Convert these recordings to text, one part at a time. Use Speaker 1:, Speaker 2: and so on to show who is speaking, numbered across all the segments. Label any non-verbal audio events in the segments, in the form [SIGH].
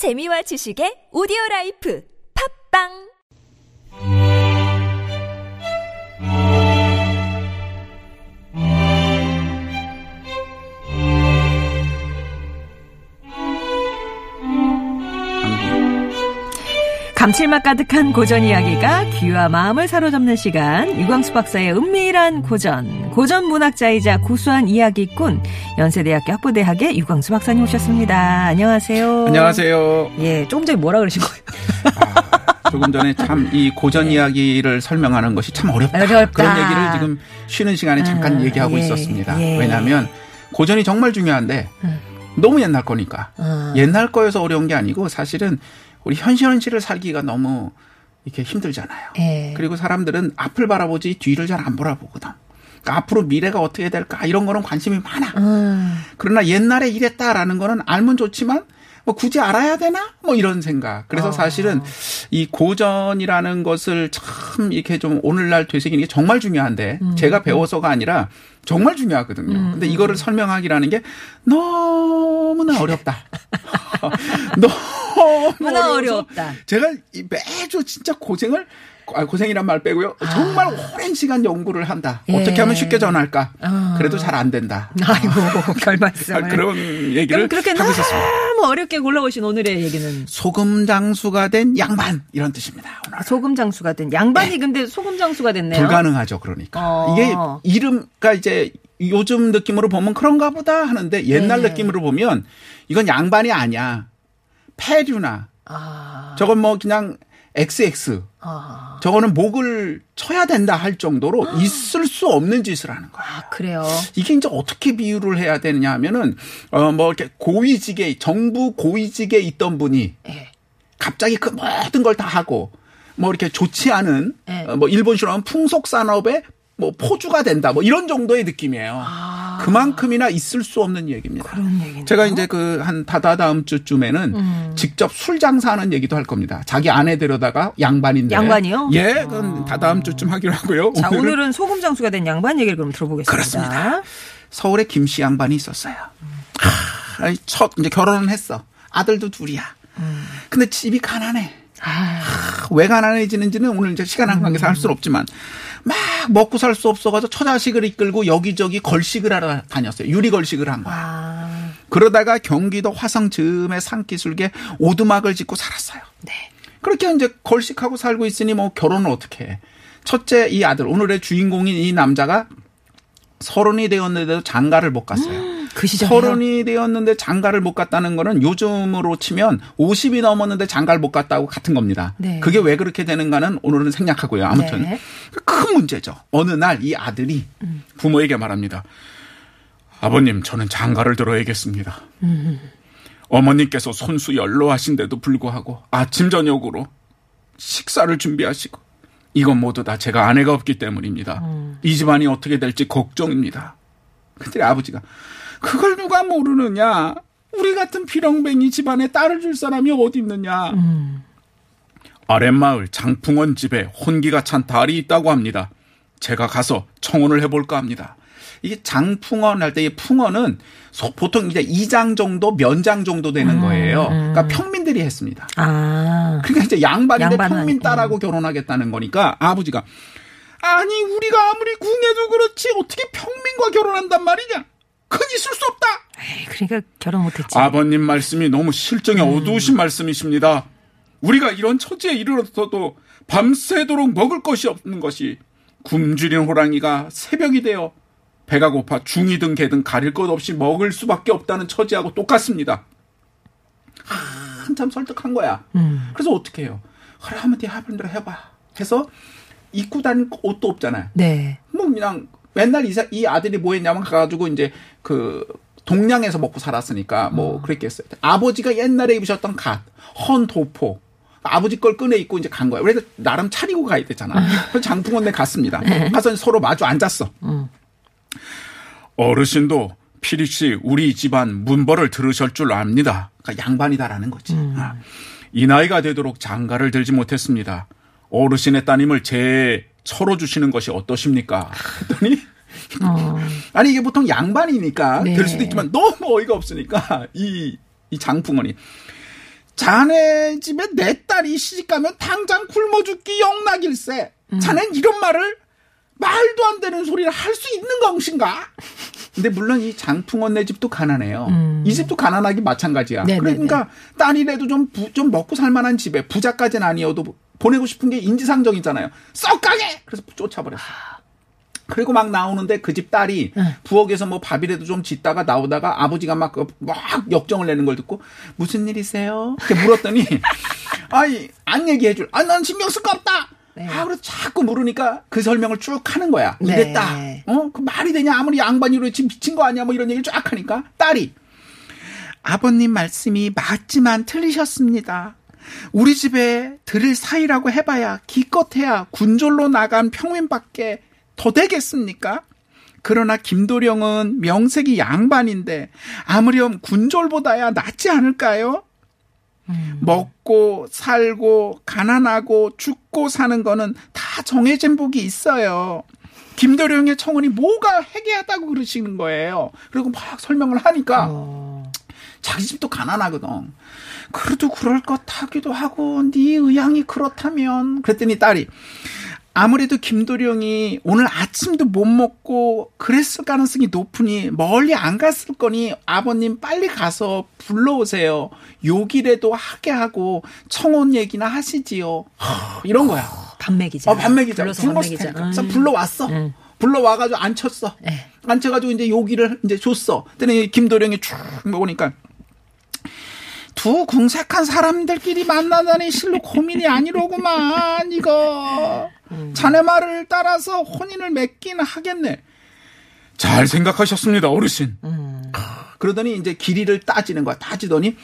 Speaker 1: 재미와 지식의 오디오 라이프. 팟빵
Speaker 2: 감칠맛 가득한 고전 이야기가 귀와 마음을 사로잡는 시간 유광수 박사의 은밀한 고전 고전 문학자이자 구수한 이야기꾼 연세대학교 학부대학의 유광수 박사님 오셨습니다. 안녕하세요.
Speaker 3: 안녕하세요.
Speaker 2: 예, 조금 전에 뭐라 그러신 거예요?
Speaker 3: 아, 조금 전에 참 이 고전 이야기를 설명하는 것이 참 어렵다.
Speaker 2: 어렵다.
Speaker 3: 그런 얘기를 지금 쉬는 시간에 잠깐
Speaker 2: 아,
Speaker 3: 얘기하고
Speaker 2: 예,
Speaker 3: 있었습니다.
Speaker 2: 예.
Speaker 3: 왜냐하면 고전이 정말 중요한데 너무 옛날 거니까
Speaker 2: 아.
Speaker 3: 옛날 거여서 어려운 게 아니고 사실은 우리 현실 현실을 살기가 너무 이렇게 힘들잖아요.
Speaker 2: 예.
Speaker 3: 그리고 사람들은 앞을 바라보지 뒤를 잘 안 바라보거든. 그러니까 앞으로 미래가 어떻게 될까 이런 거는 관심이 많아.
Speaker 2: 음,
Speaker 3: 그러나 옛날에 이랬다라는 거는 알면 좋지만 뭐 굳이 알아야 되나? 뭐 이런 생각. 그래서
Speaker 2: 어.
Speaker 3: 사실은 이 고전이라는 것을 참 이렇게 좀 오늘날 되새기는 게 정말 중요한데
Speaker 2: 음.
Speaker 3: 제가 배워서가 아니라 정말 중요하거든요. 근데 이거를 설명하기라는 게 너무나 어렵다. [LAUGHS] [LAUGHS] 너무
Speaker 2: 너무나 어렵다.
Speaker 3: 제가 이 매주 진짜 고생을 아, 고생이란 말 빼고요. 정말 오랜 시간 연구를 한다.
Speaker 2: 예.
Speaker 3: 어떻게 하면 쉽게 전할까?
Speaker 2: 아.
Speaker 3: 그래도 잘 안 된다.
Speaker 2: 아이고.
Speaker 3: 아, [LAUGHS] 그런
Speaker 2: 그럼
Speaker 3: 얘기를
Speaker 2: 그렇게
Speaker 3: 하고 있었습니다.
Speaker 2: 너무 어렵게 골라오신 오늘의 얘기는
Speaker 3: 소금 장수가 된 양반 이런 뜻입니다. 오늘.
Speaker 2: 소금 장수가 된 양반이 근데 소금 장수가 됐네요.
Speaker 3: 예. 불가능하죠. 그러니까
Speaker 2: 어.
Speaker 3: 이게 이름 그러니까 이제 요즘 느낌으로 보면 그런가 보다 하는데 옛날
Speaker 2: 네.
Speaker 3: 느낌으로 보면 이건 양반이 아니야. 폐류나
Speaker 2: 아,
Speaker 3: 저건 뭐 그냥 XX
Speaker 2: 아,
Speaker 3: 저거는 목을 쳐야 된다 할 정도로 있을 수 없는 짓을 하는 거야.
Speaker 2: 아, 그래요.
Speaker 3: 이게 이제 어떻게 비유를 해야 되느냐 하면은 어 뭐 이렇게 고위직에 정부 고위직에 있던 분이
Speaker 2: 예.
Speaker 3: 갑자기 그 모든 걸 다 하고 뭐 이렇게 좋지 않은
Speaker 2: 네.
Speaker 3: 어, 뭐 일본식으로 하면 풍속 산업의 뭐 포주가 된다 뭐 이런 정도의 느낌이에요. 그만큼이나 있을 수 없는 얘기입니다.
Speaker 2: 아. 그런 얘기네요.
Speaker 3: 제가 이제 그 한 다다 다음 주쯤에는
Speaker 2: 음.
Speaker 3: 직접 술 장사하는 얘기도 할 겁니다. 자기 아내 데려다가 양반인데.
Speaker 2: 양반이요?
Speaker 3: 예, 그건 다다음 주쯤 하기로 하고요.
Speaker 2: 자,
Speaker 3: 오늘은
Speaker 2: 오늘은 소금 장수가 된 양반 얘기를 그럼 들어보겠습니다.
Speaker 3: 그렇습니다. 서울에 김씨 양반이 있었어요. 하, 첫 이제 결혼은 했어. 아들도 둘이야. 근데 집이 가난해.
Speaker 2: 아,
Speaker 3: 왜 가난해지는지는 오늘 이제 시간 한 관계상 할 수는 없지만 막 먹고 살 수 없어가지고 처자식을 이끌고 여기저기 걸식을 하러 다녔어요. 유리 걸식을 한 거야.
Speaker 2: 아,
Speaker 3: 그러다가 경기도 화성 즈음의 산기슭에 오두막을 짓고 살았어요.
Speaker 2: 네.
Speaker 3: 그렇게 이제 걸식하고 살고 있으니 뭐 결혼을 어떻게 해. 첫째 이 아들 오늘의 주인공인 이 남자가 서른이 되었는데도 장가를 못 갔어요.
Speaker 2: 그.
Speaker 3: 서른이 되었는데 장가를 못 갔다는 거는 요즘으로 치면 50이 넘었는데 장가를 못 갔다고 같은 겁니다.
Speaker 2: 네.
Speaker 3: 그게 왜 그렇게 되는가는 오늘은 생략하고요. 아무튼
Speaker 2: 네.
Speaker 3: 큰 문제죠. 어느 날 이 아들이 부모에게 말합니다. 아버님, 저는 장가를 들어야겠습니다. 어머니께서 손수 연로하신데도 불구하고 아침 저녁으로 식사를 준비하시고 이건 모두 다 제가 아내가 없기 때문입니다. 이 집안이 어떻게 될지 걱정입니다. 그때 아버지가 그걸 누가 모르느냐? 우리 같은 비렁뱅이 집안에 딸을 줄 사람이 어디 있느냐? 아랫마을 장풍원 집에 혼기가 찬 달이 있다고 합니다. 제가 가서 청혼을 해볼까 합니다. 이게 장풍원 할 때 이 풍원은 소- 보통 이제 2장 정도, 면장 정도 되는 거예요. 그러니까 평민들이 했습니다.
Speaker 2: 아,
Speaker 3: 그러니까 이제 양반인데
Speaker 2: 양반은,
Speaker 3: 평민 딸하고 결혼하겠다는 거니까 아버지가 아니 우리가 아무리 궁해도 그렇지 어떻게 평민과 결혼한단 말이냐? 그건 있을 수 없다.
Speaker 2: 에이, 그러니까 결혼 못했지.
Speaker 3: 아버님 말씀이 너무 실정이 어두우신 말씀이십니다. 우리가 이런 처지에 이르러서도 밤새도록 먹을 것이 없는 것이 굶주린 호랑이가 새벽이 되어 배가 고파 중이든 개든 가릴 것 없이 먹을 수밖에 없다는 처지하고 똑같습니다. 한참 설득한 거야. 그래서 어떻게 해요? 그래 하면 네 하는 대로 해봐. 해서 입고 다닐 옷도 없잖아요.
Speaker 2: 네.
Speaker 3: 뭐 그냥 맨날 이, 사- 이 아들이 뭐 했냐면 가가지고 이제 그 동양에서 먹고 살았으니까 뭐 그랬겠어요. 아버지가 옛날에 입으셨던 갓, 헌 도포. 아버지 걸 꺼내 입고 이제 간 거예요. 그래서 나름 차리고 가야 되잖아. 그래서 장풍원에 갔습니다. 가서 서로 마주 앉았어. 어르신도 피리씨 우리 집안 문벌을 들으실 줄 압니다. 그러니까 양반이다라는 거지. 아, 이 나이가 되도록 장가를 들지 못했습니다. 어르신의 따님을 제 처로 주시는 것이 어떠십니까? 했더니 [LAUGHS] 아니 이게 보통 양반이니까
Speaker 2: 네.
Speaker 3: 될 수도 있지만 너무 어이가 없으니까 이, 이 장풍원이 자네 집에 내 딸이 시집 가면 당장 굶어 죽기 영락일세. 자넨 이런 말을 말도 안 되는 소리를 할 수 있는 것인가? 근데 물론 이 장풍언네 집도 가난해요. 이 집도 가난하기 마찬가지야.
Speaker 2: 네네네.
Speaker 3: 그러니까 딸이라도 좀, 부- 좀 먹고 살만한 집에 부자까지는 아니어도 보내고 싶은 게 인지상정이잖아요. 썩 가게! 그래서 쫓아버렸어. 그리고 막 나오는데 그 집 딸이 부엌에서 뭐 밥이라도 좀 짓다가 나오다가 아버지가 막, 그- 막 역정을 내는 걸 듣고 무슨 일이세요? 이렇게 물었더니 [LAUGHS] 아이 안 얘기해 줄. 아 난 신경 쓸 거 없다.
Speaker 2: 네.
Speaker 3: 아 그래서 자꾸 물으니까 그 설명을 쭉 하는 거야.
Speaker 2: 네.
Speaker 3: 이랬다. 어? 그 말이 되냐? 아무리 양반이로 지금 미친 거 아니야? 뭐 이런 얘기를 쫙 하니까 딸이 아버님 말씀이 맞지만 틀리셨습니다. 우리 집에 들을 사이라고 해봐야 기껏해야 군졸로 나간 평민밖에 더 되겠습니까? 그러나 김도령은 명색이 양반인데 아무렴 군졸보다야 낫지 않을까요? 먹고 살고 가난하고 죽고 사는 거는 다 정해진 복이 있어요. 김도령의 청혼이 뭐가 해괴하다고 그러시는 거예요. 그리고 막 설명을 하니까
Speaker 2: 어.
Speaker 3: 자기 집도 가난하거든. 그래도 그럴 것 하기도 하고 네 의향이 그렇다면 그랬더니 딸이 아무래도 김도령이 오늘 아침도 못 먹고 그랬을 가능성이 높으니 멀리 안 갔을 거니 아버님 빨리 가서 불러오세요. 욕이라도 하게 하고 청혼 얘기나 하시지요. 하, 이런 거야. 어.
Speaker 2: 불러서
Speaker 3: 굶었을
Speaker 2: 반맥이자.
Speaker 3: 테니까. 그래서
Speaker 2: 음.
Speaker 3: 불러왔어.
Speaker 2: 음.
Speaker 3: 불러와가지고 앉혔어.
Speaker 2: 네.
Speaker 3: 앉혀가지고 이제 요기를 이제 줬어. 그랬더니 김도령이 쭉 먹으니까 두 궁색한 사람들끼리 만나다니 실로 고민이 아니로구만 이거. 자네 말을 따라서 혼인을 맺긴 하겠네. 잘 생각하셨습니다, 어르신.
Speaker 2: 음.
Speaker 3: 그러더니 이제 길이를 따지는 거야. 따지더니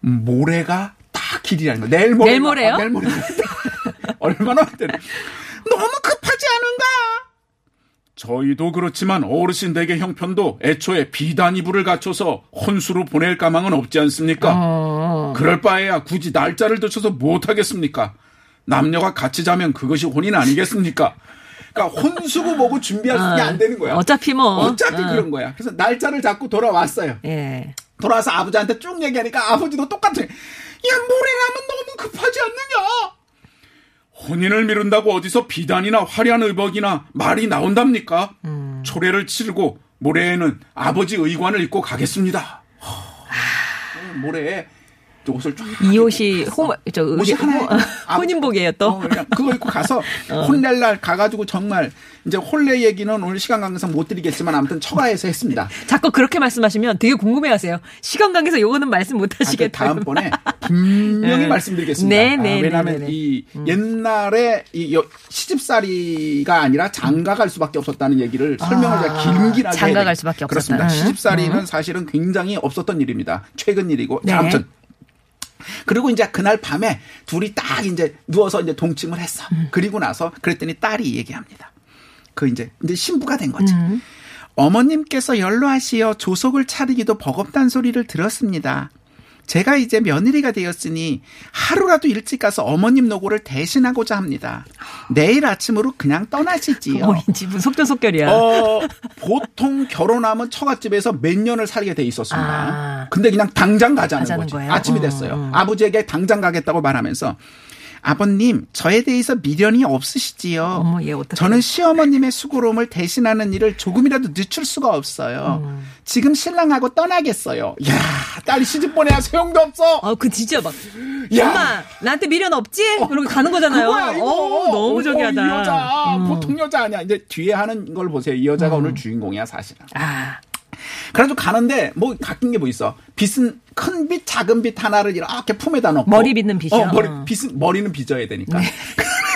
Speaker 3: 모레가 딱 길이라는 거야. 내일 모레.
Speaker 2: 내일 모레요?
Speaker 3: 내일 모레. [LAUGHS] 얼마나 왔더니 너무 않은가? 저희도 그렇지만 어르신 댁의 형편도 애초에 비단 이불을 갖춰서 혼수로 보낼 가망은 없지 않습니까?
Speaker 2: 어.
Speaker 3: 그럴 바에야 굳이 날짜를 늦춰서 못하겠습니까? 남녀가 같이 자면 그것이 혼인 아니겠습니까? 그러니까 혼수고 뭐고 준비할 수안 되는 거야.
Speaker 2: 어차피 뭐.
Speaker 3: 어차피
Speaker 2: 어.
Speaker 3: 그런 거야. 그래서 날짜를 잡고 돌아왔어요.
Speaker 2: 예.
Speaker 3: 돌아와서 아버지한테 쭉 얘기하니까 아버지도 똑같아. 야, 모레라면 너무 급하지 않느냐? 혼인을 미룬다고 어디서 비단이나 화려한 의복이나 말이 나온답니까?
Speaker 2: 음.
Speaker 3: 초례를 치르고 모레에는 아버지 의관을 입고 가겠습니다. 허, 모레에 저 옷을 쫙
Speaker 2: 이 옷이 호, 저,
Speaker 3: 옷이
Speaker 2: 호- [LAUGHS] 혼인복이에요, 또.
Speaker 3: 어, 그냥 그거 입고 가서 [LAUGHS] 혼낼 날 가가지고 정말 이제 혼례 얘기는 오늘 시간 관계상 못 드리겠지만 아무튼 처가에서 했습니다. [LAUGHS]
Speaker 2: 자꾸 그렇게 말씀하시면 되게 궁금해 하세요. 시간 관계서 요거는 말씀 못
Speaker 3: 아, 그
Speaker 2: 하시겠다.
Speaker 3: 다음번에 분명히
Speaker 2: 네.
Speaker 3: 말씀드리겠습니다.
Speaker 2: 네,
Speaker 3: 아,
Speaker 2: 네,
Speaker 3: 왜냐하면
Speaker 2: 네, 네, 네.
Speaker 3: 이 옛날에 이 여- 시집살이가 아니라 장가갈 수밖에 없었다는 얘기를 설명을 제가 길길하게
Speaker 2: 장가갈. 수밖에 없었다.
Speaker 3: 그렇습니다.
Speaker 2: 응.
Speaker 3: 시집살이는 사실은 굉장히 없었던 일입니다. 최근 일이고
Speaker 2: 네.
Speaker 3: 자, 아무튼 그리고 이제 그날 밤에 둘이 딱 이제 누워서 이제 동침을 했어.
Speaker 2: 음.
Speaker 3: 그리고 나서 그랬더니 딸이 얘기합니다. 그 이제 이제 신부가 된 거지.
Speaker 2: 음.
Speaker 3: 어머님께서 연로하시어 조속을 차리기도 버겁단 소리를 들었습니다. 제가 이제 며느리가 되었으니 하루라도 일찍 가서 어머님 노고를 대신하고자 합니다. 내일 아침으로 그냥 떠나시지요.
Speaker 2: 뭐인지 무슨 속전속결이야.
Speaker 3: 어, 보통 결혼하면 처갓집에서 몇 년을 살게 돼 있었습니다.
Speaker 2: 아.
Speaker 3: 근데 그냥 당장 가자는,
Speaker 2: 가자는
Speaker 3: 거지.
Speaker 2: 거예요?
Speaker 3: 아침이
Speaker 2: 어,
Speaker 3: 됐어요.
Speaker 2: 어.
Speaker 3: 아버지에게 당장 가겠다고 말하면서 아버님, 저에 대해서 미련이 없으시지요.
Speaker 2: 어머, 얘 어떡해.
Speaker 3: 저는 시어머님의 수고로움을 대신하는 일을 조금이라도 늦출 수가 없어요.
Speaker 2: 음.
Speaker 3: 지금 신랑하고 떠나겠어요. 야, 딸이 시집 보내야 소용도 없어.
Speaker 2: 아, 그 진짜 막.
Speaker 3: 야.
Speaker 2: 엄마, 나한테 미련 없지? 이러고 가는 거잖아요.
Speaker 3: 그거야.
Speaker 2: 어, 너무
Speaker 3: 어,
Speaker 2: 저기하다.
Speaker 3: 이 여자
Speaker 2: 음.
Speaker 3: 보통 여자 아니야. 이제 뒤에 하는 걸 보세요. 이 여자가 오늘 주인공이야 사실은.
Speaker 2: 아,
Speaker 3: 그래가지고 가는데 뭐 바뀐 게뭐 있어? 빗은 큰 빗, 작은 빗 하나를 이렇게 품에다 넣고
Speaker 2: 머리 빗는 빗이요?
Speaker 3: 어, 머리
Speaker 2: 어.
Speaker 3: 빗은 머리는 빗어야 되니까. [LAUGHS]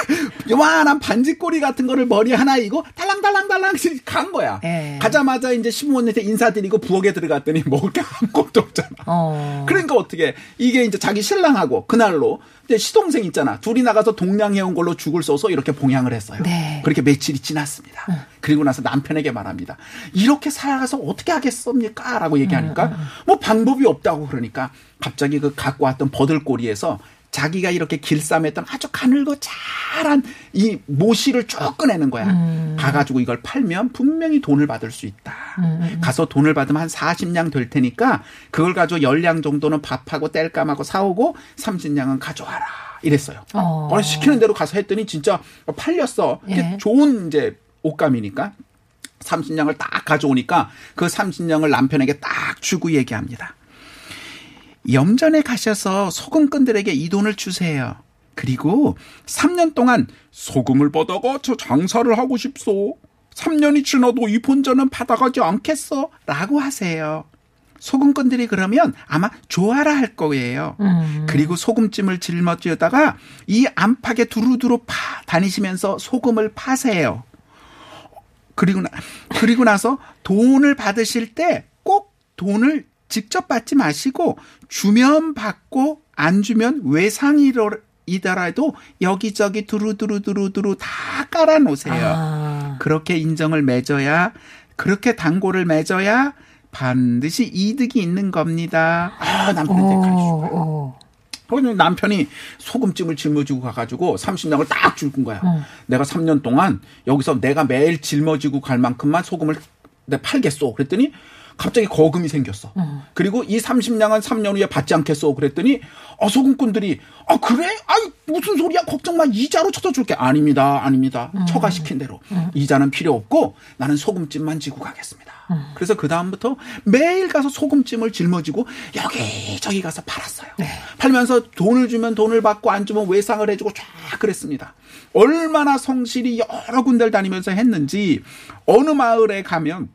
Speaker 3: 요만한 반지꼬리 같은 거를 머리 하나 이고 달랑달랑달랑 간 거야.
Speaker 2: 예.
Speaker 3: 가자마자 이제 시부모님한테 인사드리고 부엌에 들어갔더니 먹을 게 아무것도 없잖아.
Speaker 2: 어.
Speaker 3: 그러니까 어떻게 이게 이제 자기 신랑하고 그날로 이제 시동생 있잖아. 둘이 나가서 동냥해온 걸로 죽을 써서 이렇게 봉양을 했어요.
Speaker 2: 네.
Speaker 3: 그렇게 며칠이 지났습니다. 그리고 나서 남편에게 말합니다. 이렇게 살아가서 어떻게 하겠습니까? 라고 얘기하니까 뭐 방법이 없다고 그러니까 갑자기 그 갖고 왔던 버들꼬리에서 자기가 이렇게 길쌈했던 아주 가늘고 잘한 이 모시를 쭉 꺼내는 거야.
Speaker 2: 음.
Speaker 3: 가가지고 이걸 팔면 분명히 돈을 받을 수 있다.
Speaker 2: 음,
Speaker 3: 가서 돈을 받으면 한 40냥 될 테니까 그걸 가지고 10량 정도는 밥하고 땔감하고 사오고 30냥은 가져와라. 이랬어요.
Speaker 2: 어.
Speaker 3: 어, 시키는 대로 가서 했더니 진짜 팔렸어.
Speaker 2: 예.
Speaker 3: 좋은 이제 옷감이니까 30냥을 딱 가져오니까 그 30냥을 남편에게 딱 주고 얘기합니다. 염전에 가셔서 소금꾼들에게 이 돈을 주세요. 그리고 3년 동안 소금을 받아가 저 장사를 하고 싶소. 3년이 지나도 이 본전은 받아가지 않겠어. 라고 하세요. 소금꾼들이 그러면 아마 좋아라 할 거예요. 그리고 소금찜을 짊어지다가 이 안팎에 두루두루 파 다니시면서 소금을 파세요. 그리고 나, 그리고 나서 돈을 받으실 때 꼭 돈을 직접 받지 마시고 주면 받고 안 주면 외상이더라도 여기저기 두루두루두루두루 다 깔아 놓으세요.
Speaker 2: 아.
Speaker 3: 그렇게 인정을 맺어야 그렇게 단골을 맺어야 반드시 이득이 있는 겁니다. 아, 남편한테 가르쳐.
Speaker 2: 오, 오.
Speaker 3: 그러니 남편이 소금찜을 짊어지고 가가지고 30냥을 딱 줄군 거야.
Speaker 2: 어.
Speaker 3: 내가 3년 동안 여기서 내가 매일 짊어지고 갈 만큼만 소금을 내가 팔겠어. 그랬더니 갑자기 거금이 생겼어. 그리고 이 30냥은 3년 후에 받지 않겠어. 그랬더니 아, 소금꾼들이 아 그래? 아이 무슨 소리야? 걱정 마. 이자로 쳐줘줄게. 아닙니다. 아닙니다. 처가 시킨 대로 이자는 필요 없고 나는 소금찜만 지고 가겠습니다. 그래서 그 다음부터 매일 가서 소금찜을 짊어지고 여기 저기 가서 팔았어요. 팔면서 돈을 주면 돈을 받고 안 주면 외상을 해주고 쫙 그랬습니다. 얼마나 성실히 여러 군데를 다니면서 했는지 어느 마을에 가면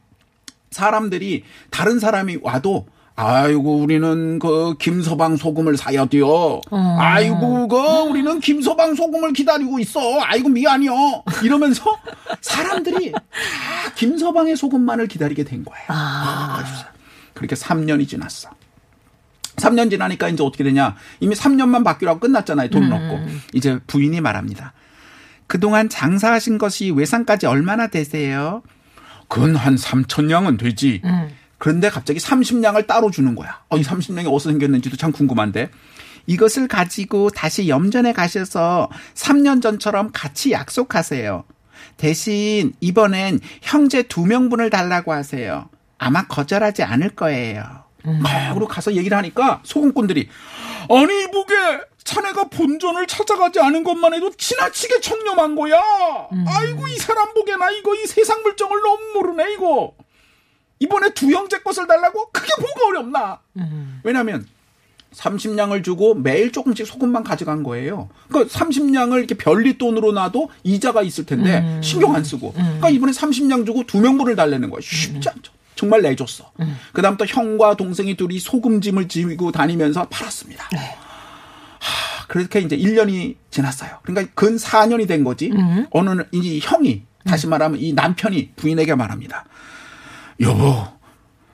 Speaker 3: 사람들이 다른 사람이 와도 아이고 우리는 그 김서방 소금을 사야 돼요. 아이고 그 우리는 김서방 소금을 기다리고 있어. 아이고 미안해요. 이러면서 [LAUGHS] 사람들이 다 김서방의 소금만을 기다리게 된 거예요.
Speaker 2: 아.
Speaker 3: 아, 그렇게 3년이 지났어. 3년 지나니까 이제 어떻게 되냐. 이미 3년만 받기로 끝났잖아요. 돈 넣고. 이제 부인이 말합니다. 그동안 장사하신 것이 외상까지 얼마나 되세요? 근한 3천 냥은 되지. 그런데 갑자기 30냥을 따로 주는 거야. 어, 이 30냥이 어디서 생겼는지도 참 궁금한데. 이것을 가지고 다시 염전에 가셔서 3년 전처럼 같이 약속하세요. 대신 이번엔 형제 두 명분을 달라고 하세요. 아마 거절하지 않을 거예요. 아, 그리고 가서 얘기를 하니까 소금꾼들이 아니 이보게 자네가 본전을 찾아가지 않은 것만 해도 지나치게 청렴한 거야. 아이고 이 사람 보게 나 이거 이 세상 물정을 너무 모르네 이거. 이번에 두 형제 것을 달라고 그게 뭐가 어렵나. 왜냐하면 30냥을 주고 매일 조금씩 소금만 가져간 거예요. 그러니까 30냥을 이렇게 별리 돈으로 놔도 이자가 있을 텐데 신경 안 쓰고. 그러니까 이번에 30냥 주고 두 명분을 달래는 거야. 쉽지 않죠. 정말 내줬어. 그다음부터 형과 동생이 둘이 소금짐을 지고 다니면서 팔았습니다. 하, 그렇게 이제 1년이 지났어요. 그러니까 근 4년이 된 거지. 어느 날이 형이 다시 말하면 이 남편이 부인에게 말합니다. 여보,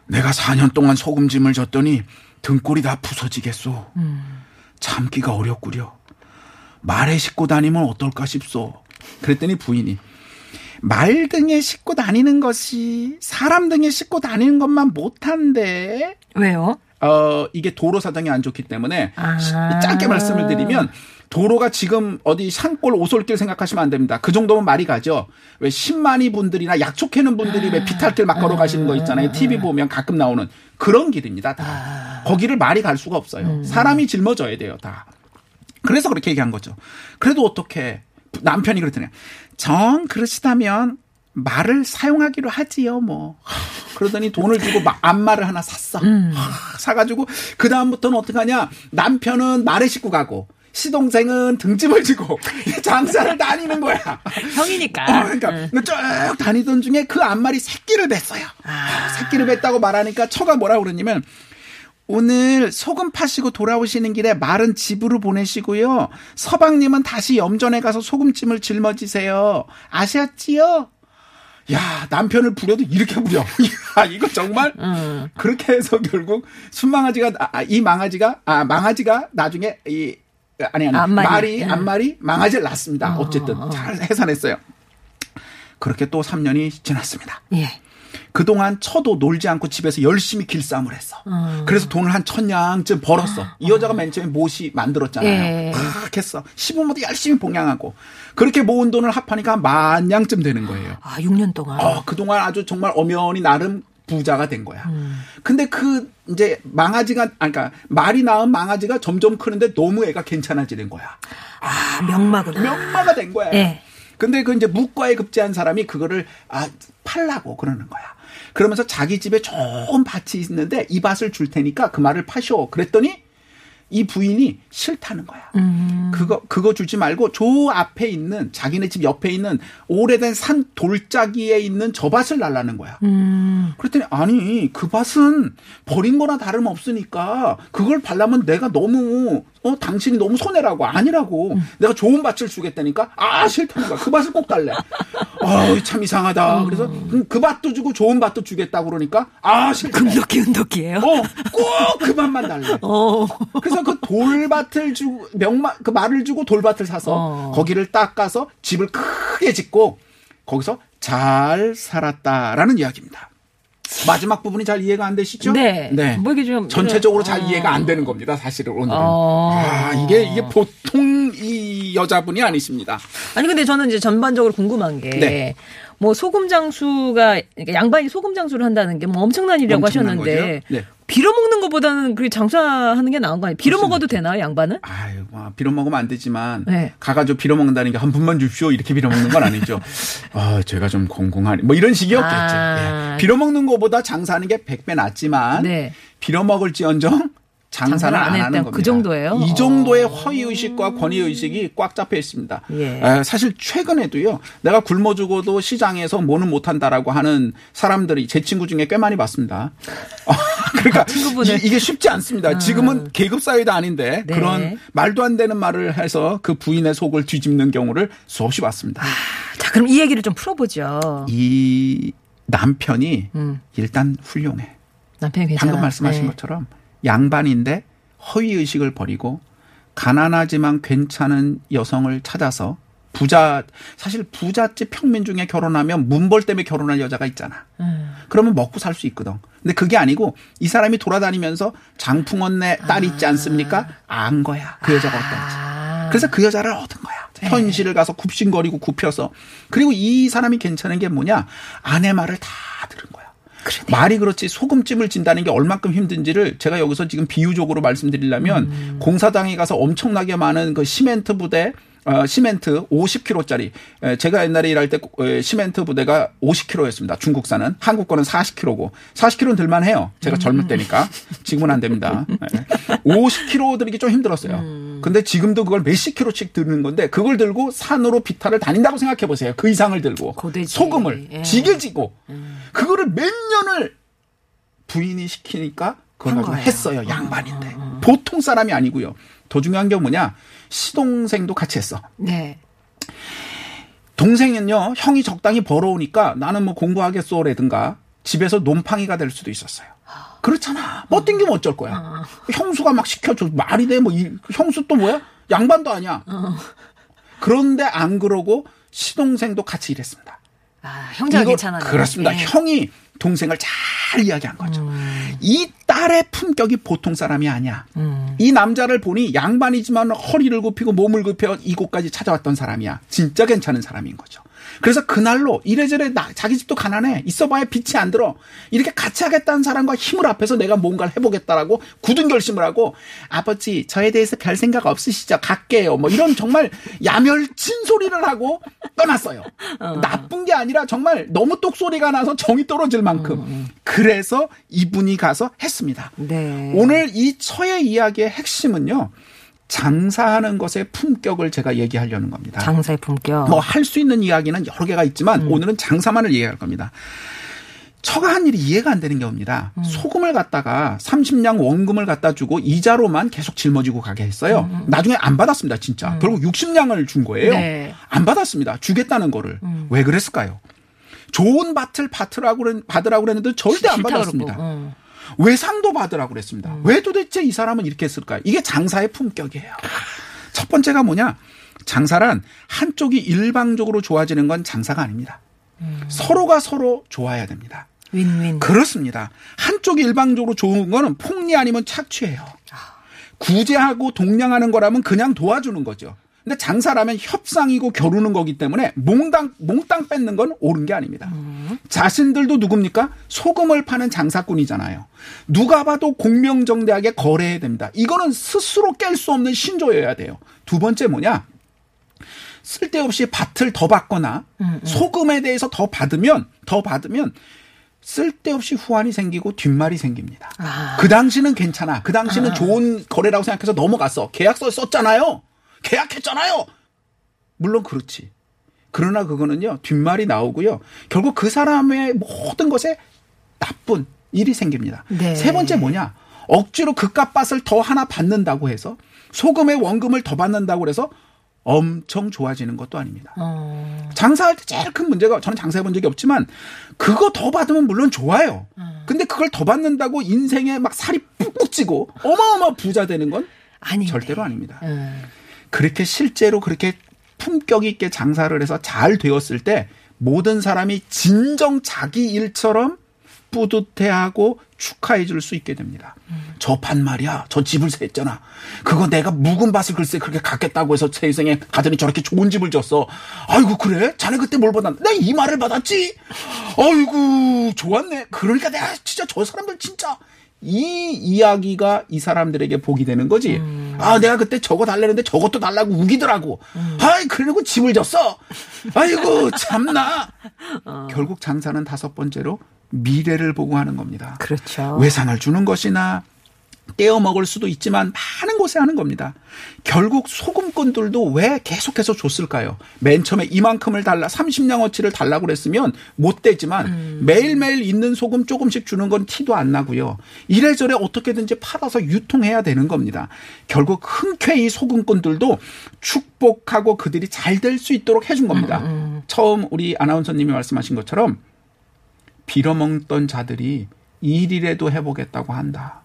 Speaker 3: 내가 4년 동안 소금짐을 줬더니 등골이 다 부서지겠소. 참기가 어렵구려. 말에 싣고 다니면 어떨까 싶소. 그랬더니 부인이 말 등에 싣고 다니는 것이 사람 등에 싣고 다니는 것만 못한데
Speaker 2: 왜요?
Speaker 3: 어, 이게 도로 사정이 안 좋기 때문에
Speaker 2: 아.
Speaker 3: 시- 짧게 말씀을 드리면 도로가 지금 어디 산골 오솔길 생각하시면 안 됩니다. 그 정도면 말이 가죠. 왜 10만이 분들이나 약촉해는 분들이 왜 비탈길 막 걸어가시는 거 있잖아요. TV 보면 가끔 나오는 그런 길입니다. 다. 거기를 말이 갈 수가 없어요. 사람이 짊어져야 돼요. 다. 그래서 그렇게 얘기한 거죠. 그래도 어떻게 남편이 그랬더니 정 그러시다면 말을 사용하기로 하지요, 뭐. 하, 그러더니 돈을 주고 마- 안마를 하나 샀어. 하, 사가지고 그 다음부터는 어떻게 하냐? 남편은 말을 싣고 가고 시동생은 등짐을 지고 [LAUGHS] 장사를 다니는 거야.
Speaker 2: 형이니까.
Speaker 3: 어, 그러니까 쭉 다니던 중에 그 앞말이 새끼를 뱄어요. 새끼를 뱄다고 말하니까 처가 뭐라 그러냐면 오늘 소금 파시고 돌아오시는 길에 말은 집으로 보내시고요. 서방님은 다시 염전에 가서 소금찜을 짊어지세요. 아셨지요? 야 남편을 부려도 이렇게 부려. [LAUGHS] 야 이거 정말 그렇게 해서 결국 순망아지가 아, 이 망아지가 아 망아지가 나중에 이 아니 아니
Speaker 2: 앞말이.
Speaker 3: 말이
Speaker 2: 음.
Speaker 3: 앞말이 망아지를 낳습니다. 어쨌든 잘 해산했어요. 그렇게 또 3년이 지났습니다.
Speaker 2: 예.
Speaker 3: 그동안 쳐도 놀지 않고 집에서 열심히 길쌈을 했어.
Speaker 2: 음.
Speaker 3: 그래서 돈을 한 천냥쯤 벌었어. 이 여자가 맨 처음에 못이 만들었잖아요.
Speaker 2: 예.
Speaker 3: 막 했어. 시부모도 열심히 봉양하고. 그렇게 모은 돈을 합하니까 만 냥쯤 되는 거예요.
Speaker 2: 아, 6년 동안.
Speaker 3: 어, 그동안 아주 정말 엄연히 나름 부자가 된 거야. 근데 그 이제 망아지가 아니 그러니까 말이 낳은 망아지가 점점 크는데 너무 애가 괜찮아지는 거야.
Speaker 2: 아, 명마구나.
Speaker 3: 명마가 된 거야.
Speaker 2: 예.
Speaker 3: 근데 그 이제 묵과에 급제한 사람이 그거를 아 팔라고 그러는 거야. 그러면서 자기 집에 좋은 밭이 있는데 이 밭을 줄 테니까 그 말을 파셔. 그랬더니 이 부인이 싫다는 거야.
Speaker 2: 음.
Speaker 3: 그거 그거 주지 말고 저 앞에 있는 자기네 집 옆에 있는 오래된 산 돌짜기에 있는 저 밭을 달라는 거야.
Speaker 2: 음.
Speaker 3: 그랬더니 아니 그 밭은 버린 거나 다름 없으니까 그걸 발라면 내가 너무 어 당신이 너무 손해라고 아니라고. 내가 좋은 밭을 주겠다니까? 아 싫다는 거야. 그 밭을 꼭 달래. [LAUGHS] 아 참 이상하다. 그래서 음, 그 밭도 주고 좋은 밭도 주겠다 그러니까? 아 싫다.
Speaker 2: 금덕기 은덕기예요?
Speaker 3: 어 꼭 그 밭만 달래. [LAUGHS]
Speaker 2: 어.
Speaker 3: 그래서 그 돌밭을 주고 명마 그 말을 주고 돌밭을 사서
Speaker 2: 어.
Speaker 3: 거기를 닦아서 집을 크게 짓고 거기서 잘 살았다라는 이야기입니다. 마지막 부분이 잘 이해가 안 되시죠?
Speaker 2: 네. 뭐 이게 좀
Speaker 3: 전체적으로 잘
Speaker 2: 어.
Speaker 3: 이해가 안 되는 겁니다. 사실은 오늘은.
Speaker 2: 어.
Speaker 3: 아, 이게 이게 보통 이 여자분이 아니십니다.
Speaker 2: 아니 근데 저는 이제 전반적으로 궁금한 게
Speaker 3: 네.
Speaker 2: 뭐 소금 장수가 그러니까 양반이 소금 장수를 한다는 게 뭐 엄청난 일이라고
Speaker 3: 엄청난
Speaker 2: 하셨는데?
Speaker 3: 네.
Speaker 2: 빌어먹는 것보다는 그 장사하는 게 나은 거 아니에요? 빌어먹어도 되나요 양반은?
Speaker 3: 아유, 뭐 빌어먹으면 안 되지만
Speaker 2: 네.
Speaker 3: 가가지고 빌어먹는다는 게 한 분만 주십시오 이렇게 빌어먹는 건 아니죠. [LAUGHS] 아, 제가 좀 공공하니 뭐 이런 식이었겠죠.
Speaker 2: 아.
Speaker 3: 예. 빌어먹는 것보다 장사하는 게 100배 낫지만
Speaker 2: 네.
Speaker 3: 빌어먹을지언정 장사는
Speaker 2: 장사를 안
Speaker 3: 안 하는
Speaker 2: 했다.
Speaker 3: 겁니다.
Speaker 2: 그 정도예요?
Speaker 3: 이 정도의
Speaker 2: 어.
Speaker 3: 허위 의식과 권위 의식이 꽉 잡혀 있습니다.
Speaker 2: 예.
Speaker 3: 에, 사실 최근에도요. 내가 굶어 죽어도 시장에서 뭐는 못 한다라고 하는 사람들이 제 친구 중에 꽤 많이 봤습니다. 어, [LAUGHS] 그러니까. 이, 게 쉽지 않습니다. 지금은 계급 사회도 아닌데
Speaker 2: 네.
Speaker 3: 그런 말도 안 되는 말을 해서 그 부인의 속을 뒤집는 경우를 수없이 봤습니다.
Speaker 2: 자 그럼 이 얘기를 좀 풀어보죠.
Speaker 3: 이 남편이
Speaker 2: 음.
Speaker 3: 일단 훌륭해.
Speaker 2: 남편이 괜찮아.
Speaker 3: 방금 말씀하신
Speaker 2: 네.
Speaker 3: 것처럼 양반인데 허위 의식을 버리고 가난하지만 괜찮은 여성을 찾아서 부자 사실 부잣집 평민 중에 결혼하면 문벌 때문에 결혼할 여자가 있잖아.
Speaker 2: 음.
Speaker 3: 그러면 먹고 살 수 있거든. 근데 그게 아니고 이 사람이 돌아다니면서 장풍언네 딸 있지 않습니까? 안 거야. 그 여자가 어떤지.
Speaker 2: 아.
Speaker 3: 그래서 그 여자를 얻은 거야. 현실을 가서 굽신거리고 굽혀서. 그리고 이 사람이 괜찮은 게 뭐냐? 아내 말을 다 들은 거야. 말이 그렇지 소금찜을 진다는 게 얼만큼 힘든지를 제가 여기서 지금 비유적으로 말씀드리려면
Speaker 2: 음.
Speaker 3: 공사장에 가서 엄청나게 많은 그 시멘트 부대 어, 시멘트 50kg짜리. 제가 옛날에 일할 때 에, 시멘트 부대가 50kg였습니다. 중국산은. 한국 거는 40kg고. 40kg는 들만 해요. 제가 젊을 때니까. 지금은 안 됩니다. 50kg 들기 좀 힘들었어요. 근데 지금도 그걸 몇십 킬로씩 드는 건데 그걸 들고 산으로 비탈을 다닌다고 생각해 보세요. 그 이상을 들고.
Speaker 2: 고되지.
Speaker 3: 소금을
Speaker 2: 예.
Speaker 3: 지게 지고. 그거를 몇 년을 부인이 시키니까 그걸 가지고. 했어요. 양반인데. 보통 사람이 아니고요. 더 중요한 게 뭐냐? 시동생도 같이 했어.
Speaker 2: 네.
Speaker 3: 동생은요, 형이 적당히 벌어오니까 나는 뭐 공부하겠소라든가 집에서 논팡이가 될 수도 있었어요. 그렇잖아. 뭐 땡기면 어쩔 거야. 형수가 막 시켜줘. 말이 돼. 뭐, 이, 형수 또 뭐야? 양반도 아니야. 그런데 안 그러고 시동생도 같이 일했습니다.
Speaker 2: 아 형제가 괜찮아요.
Speaker 3: 그렇습니다.
Speaker 2: 예.
Speaker 3: 형이 동생을 잘 이야기한 거죠. 이 딸의 품격이 보통 사람이 아니야.
Speaker 2: 음.
Speaker 3: 이 남자를 보니 양반이지만 허리를 굽히고 몸을 굽혀 이곳까지 찾아왔던 사람이야. 진짜 괜찮은 사람인 거죠. 그래서 그날로 이래저래 나, 자기 집도 가난해. 있어봐야 빛이 안 들어. 이렇게 같이 하겠다는 사람과 힘을 합해서 내가 뭔가를 해보겠다라고 굳은 결심을 하고 아버지 저에 대해서 별 생각 없으시죠? 갈게요. 뭐 이런 정말 야멸친 소리를 하고 떠났어요. 나쁜 게 아니라 정말 너무 똑소리가 나서 정이 떨어질 만큼. 그래서 이분이 가서 했습니다.
Speaker 2: 네.
Speaker 3: 오늘 이 처의 이야기의 핵심은요. 장사하는 것의 품격을 제가 얘기하려는 겁니다.
Speaker 2: 장사의 품격.
Speaker 3: 뭐 할 수 있는 이야기는 여러 개가 있지만
Speaker 2: 음.
Speaker 3: 오늘은 장사만을 얘기할 겁니다. 처가 한 일이 이해가 안 되는 게 옵니다.
Speaker 2: 음.
Speaker 3: 소금을 갖다가 30냥 원금을 갖다 주고 이자로만 계속 짊어지고 가게 했어요. 나중에 안 받았습니다, 진짜. 결국 60냥을 준 거예요.
Speaker 2: 음. 네. 음.
Speaker 3: 안 받았습니다. 주겠다는 거를. 왜 그랬을까요? 좋은 밭을 받으라고, 그랬- 받으라고 그랬는데 절대 안 받았습니다. 외상도 받으라고 그랬습니다.
Speaker 2: 음.
Speaker 3: 왜 도대체 이 사람은 이렇게 했을까요? 이게 장사의 품격이에요. 첫 번째가 뭐냐? 장사란 한쪽이 일방적으로 좋아지는 건 장사가 아닙니다.
Speaker 2: 음.
Speaker 3: 서로가 서로 좋아야 됩니다.
Speaker 2: 윈윈.
Speaker 3: 그렇습니다. 한쪽이 일방적으로 좋은 거는 폭리 아니면 착취예요. 구제하고 동냥하는 거라면 그냥 도와주는 거죠. 근데 장사라면 협상이고 겨루는 거기 때문에 몽땅 몽땅 뺏는 건 옳은 게 아닙니다. 자신들도 누굽니까? 소금을 파는 장사꾼이잖아요. 누가 봐도 공명정대하게 거래해야 됩니다. 이거는 스스로 깰 수 없는 신조여야 돼요. 두 번째 뭐냐? 쓸데없이 밭을 더 받거나 소금에 대해서 더 받으면 더 받으면 쓸데없이 후환이 생기고 뒷말이 생깁니다.
Speaker 2: 아.
Speaker 3: 그 당시는 괜찮아. 그 당시는 좋은 거래라고 생각해서 넘어갔어. 계약서 썼잖아요. 계약했잖아요. 물론 그렇지. 그러나 그거는요, 뒷말이 나오고요. 결국 그 사람의 모든 것에 나쁜 일이 생깁니다.
Speaker 2: 네.
Speaker 3: 세 번째 뭐냐? 억지로 그깟밭을 더 하나 받는다고 해서 소금의 원금을 더 받는다고 해서 엄청 좋아지는 것도 아닙니다.
Speaker 2: 어.
Speaker 3: 장사할 때 제일 큰 문제가 저는 장사해 본 적이 없지만 그거 더 받으면 물론 좋아요. 근데 그걸 더 받는다고 인생에 막 살이 푹푹 찌고 어마어마 부자 되는 건. 절대로 아닙니다.
Speaker 2: 음.
Speaker 3: 그렇게 실제로 그렇게 품격 있게 장사를 해서 잘 되었을 때 모든 사람이 진정 자기 일처럼 뿌듯해하고 축하해 줄 수 있게 됩니다. 저밭 말이야. 저 집을 샀잖아. 그거 내가 묵은 밭을 글쎄 그렇게 갖겠다고 해서 세상에 가더니 저렇게 좋은 집을 졌어. 아이고 그래? 자네 그때 뭘 받았나? 내가 이 말을 받았지. 아이고 좋았네. 그러니까 내가 진짜 저 사람들 진짜 이 이야기가 이 사람들에게 복이 되는 거지. 아, 내가 그때 저거 달라는데 저것도 달라고 우기더라고. 아이, 그러고 집을 졌어. 아이고, [LAUGHS] 참나. 결국 장사는 다섯 번째로 미래를 보고 하는 겁니다.
Speaker 2: 그렇죠.
Speaker 3: 외상을 주는 것이나 떼어 먹을 수도 있지만 많은 곳에 하는 겁니다. 결국 소금꾼들도 왜 계속해서 줬을까요? 맨 처음에 이만큼을 달라 30냥어치를 달라고 그랬으면 못 되지만 매일매일 있는 소금 조금씩 주는 건 티도 안 나고요. 이래저래 어떻게든지 팔아서 유통해야 되는 겁니다. 결국 흔쾌히 소금꾼들도 축복하고 그들이 잘 될 수 있도록 해준 겁니다. 처음 우리 아나운서님이 말씀하신 것처럼 빌어먹던 자들이 일이라도 해보겠다고 한다.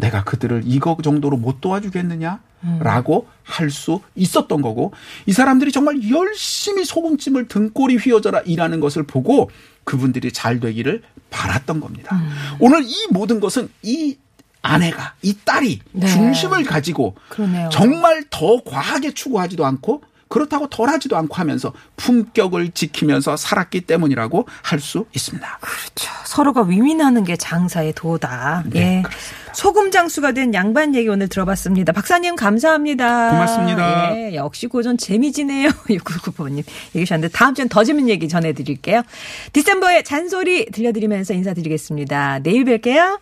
Speaker 3: 내가 그들을 이거 정도로 못 도와주겠느냐? 라고 할수 있었던 거고, 이 사람들이 정말 열심히 소금찜을 등골이 휘어져라 일하는 것을 보고 그분들이 잘 되기를 바랐던 겁니다. 오늘 이 모든 것은 이 아내가, 이 딸이
Speaker 2: 네.
Speaker 3: 중심을 가지고
Speaker 2: 그러네요.
Speaker 3: 정말 더 과하게 추구하지도 않고 그렇다고 덜하지도 않고 하면서 품격을 지키면서 살았기 때문이라고 할 수 있습니다.
Speaker 2: 그렇죠. 서로가 위민하는 게 장사의 도다.
Speaker 3: 네,
Speaker 2: 예. 소금 장수가 된 양반 얘기 오늘 들어봤습니다. 박사님 감사합니다.
Speaker 3: 고맙습니다.
Speaker 2: 예, 역시 고전 재미지네요. [LAUGHS] 6999번님 얘기하셨는데 다음 주엔 더 재밌는 얘기 전해드릴게요. 디셈버의 잔소리 들려드리면서 인사드리겠습니다. 내일 뵐게요.